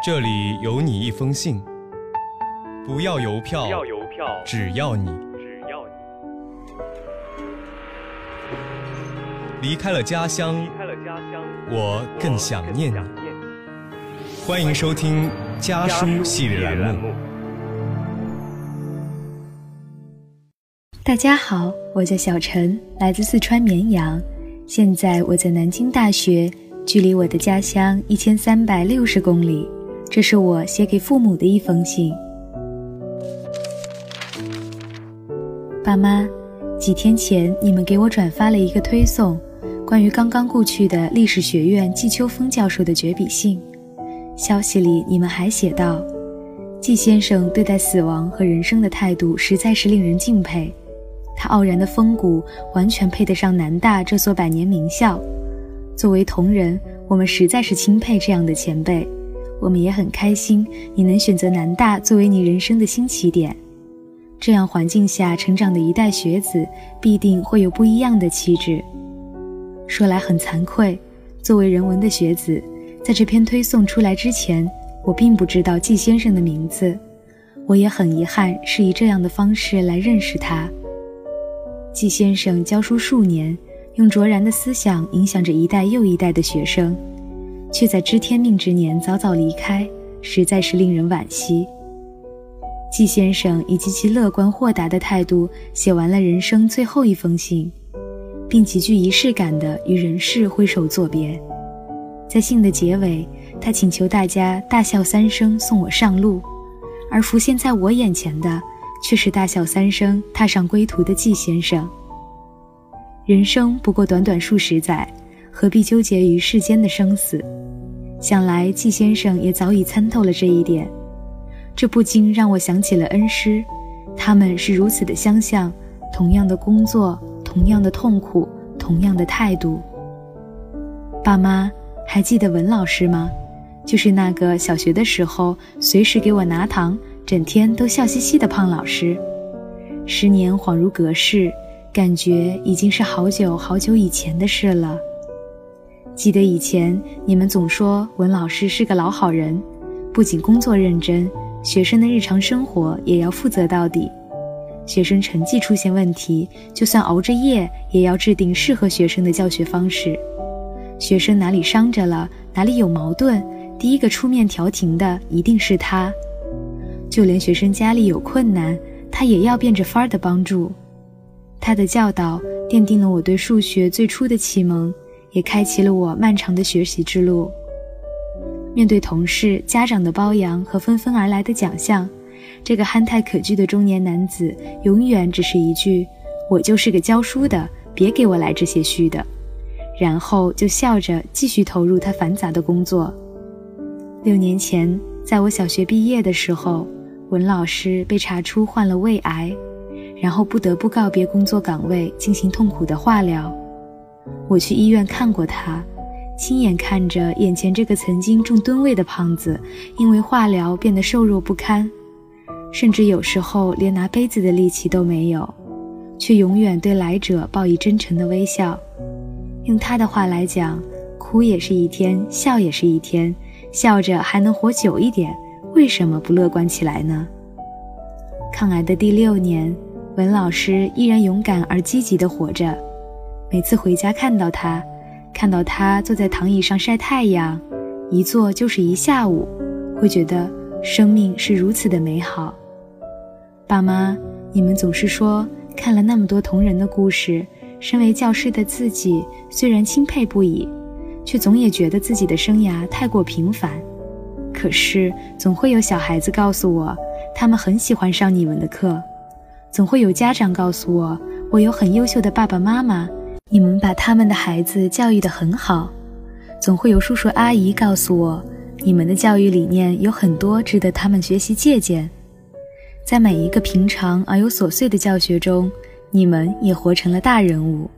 这里有你一封信，不要邮票，不要邮票，只要你只要你离开了家乡离，开了家乡，我更想念你。我更想念你。欢迎收听家书系列栏目。大家好，我叫小陈，来自四川绵阳，现在我在南京大学，距离我的家乡一千三百六十公里。这是我写给父母的一封信。爸妈，几天前你们给我转发了一个推送，关于刚刚故去的历史学院季秋风教授的绝笔信。消息里你们还写道，季先生对待死亡和人生的态度实在是令人敬佩。他傲然的风骨完全配得上南大这所百年名校。作为同仁，我们实在是钦佩这样的前辈。我们也很开心你能选择南大作为你人生的新起点。这样环境下成长的一代学子，必定会有不一样的气质。说来很惭愧，作为人文的学子，在这篇推送出来之前，我并不知道季先生的名字。我也很遗憾是以这样的方式来认识他。季先生教书数年，用卓然的思想影响着一代又一代的学生，却在知天命之年早早离开，实在是令人惋惜。季先生以极其乐观豁达的态度写完了人生最后一封信，并极具仪式感地与人世挥手作别。在信的结尾，他请求大家大笑三声送我上路，而浮现在我眼前的。却是大笑三声，踏上归途的季先生。人生不过短短数十载，何必纠结于世间的生死？想来季先生也早已参透了这一点，这不禁让我想起了恩师，他们是如此的相像，同样的工作，同样的痛苦，同样的态度。爸妈还记得文老师吗？就是那个小学的时候随时给我拿糖。整天都笑嘻嘻的胖老师，十年恍如隔世，感觉已经是好久好久以前的事了。记得以前你们总说文老师是个老好人，不仅工作认真，学生的日常生活也要负责到底。学生成绩出现问题，就算熬着夜也要制定适合学生的教学方式。学生哪里伤着了，哪里有矛盾，第一个出面调停的一定是他。就连学生家里有困难，他也要变着法儿的帮助。他的教导奠定了我对数学最初的启蒙，也开启了我漫长的学习之路。面对同事、家长的褒扬和纷纷而来的奖项，这个憨态可掬的中年男子永远只是一句：“我就是个教书的，别给我来这些虚的。”然后就笑着继续投入他繁杂的工作。六年前，在我小学毕业的时候。文老师被查出患了胃癌，然后不得不告别工作岗位，进行痛苦的化疗。我去医院看过他，亲眼看着眼前这个曾经重吨位的胖子，因为化疗变得瘦弱不堪，甚至有时候连拿杯子的力气都没有，却永远对来者报以真诚的微笑。用他的话来讲，哭也是一天，笑也是一天，笑着还能活久一点。为什么不乐观起来呢？抗癌的第六年，文老师依然勇敢而积极地活着。每次回家看到他，看到他坐在躺椅上晒太阳，一坐就是一下午，会觉得生命是如此的美好。爸妈，你们总是说看了那么多同人的故事，身为教师的自己虽然钦佩不已，却总也觉得自己的生涯太过平凡。可是，总会有小孩子告诉我，他们很喜欢上你们的课；总会有家长告诉我，我有很优秀的爸爸妈妈，你们把他们的孩子教育得很好；总会有叔叔阿姨告诉我，你们的教育理念有很多值得他们学习借鉴。在每一个平常而又琐碎的教学中，你们也活成了大人物。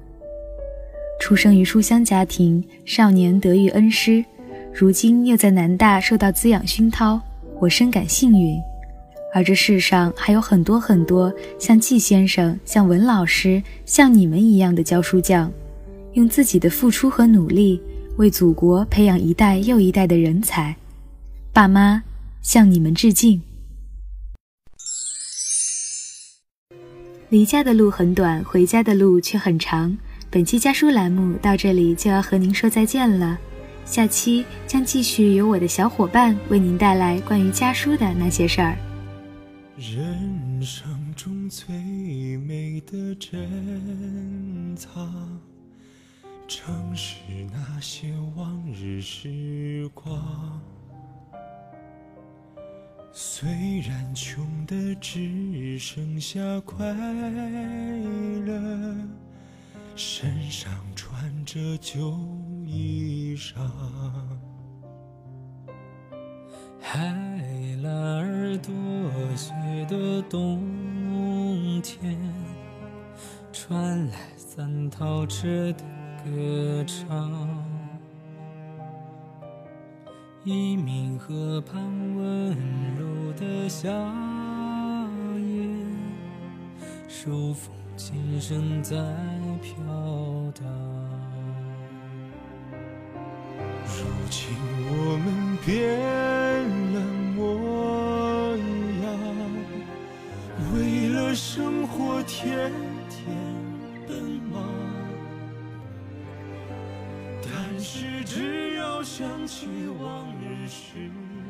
出生于书香家庭，少年得遇恩师。如今又在南大受到滋养熏陶，我深感幸运。而这世上还有很多很多像季先生、像文老师、像你们一样的教书匠，用自己的付出和努力为祖国培养一代又一代的人才。爸妈向你们致敬。离家的路很短，回家的路却很长。本期家书栏目到这里就要和您说再见了，下期将继续由我的小伙伴为您带来关于家书的那些事儿。人生中最美的珍藏，正是那些往日时光。虽然穷的只剩下快乐。身上穿着旧衣裳，海拉尔多雪的冬天，传来三套车的歌唱。一名河畔温柔的夏夜，手风。琴声在飘荡，如今我们变为了生活天天奔忙。但是只要想起往日时光。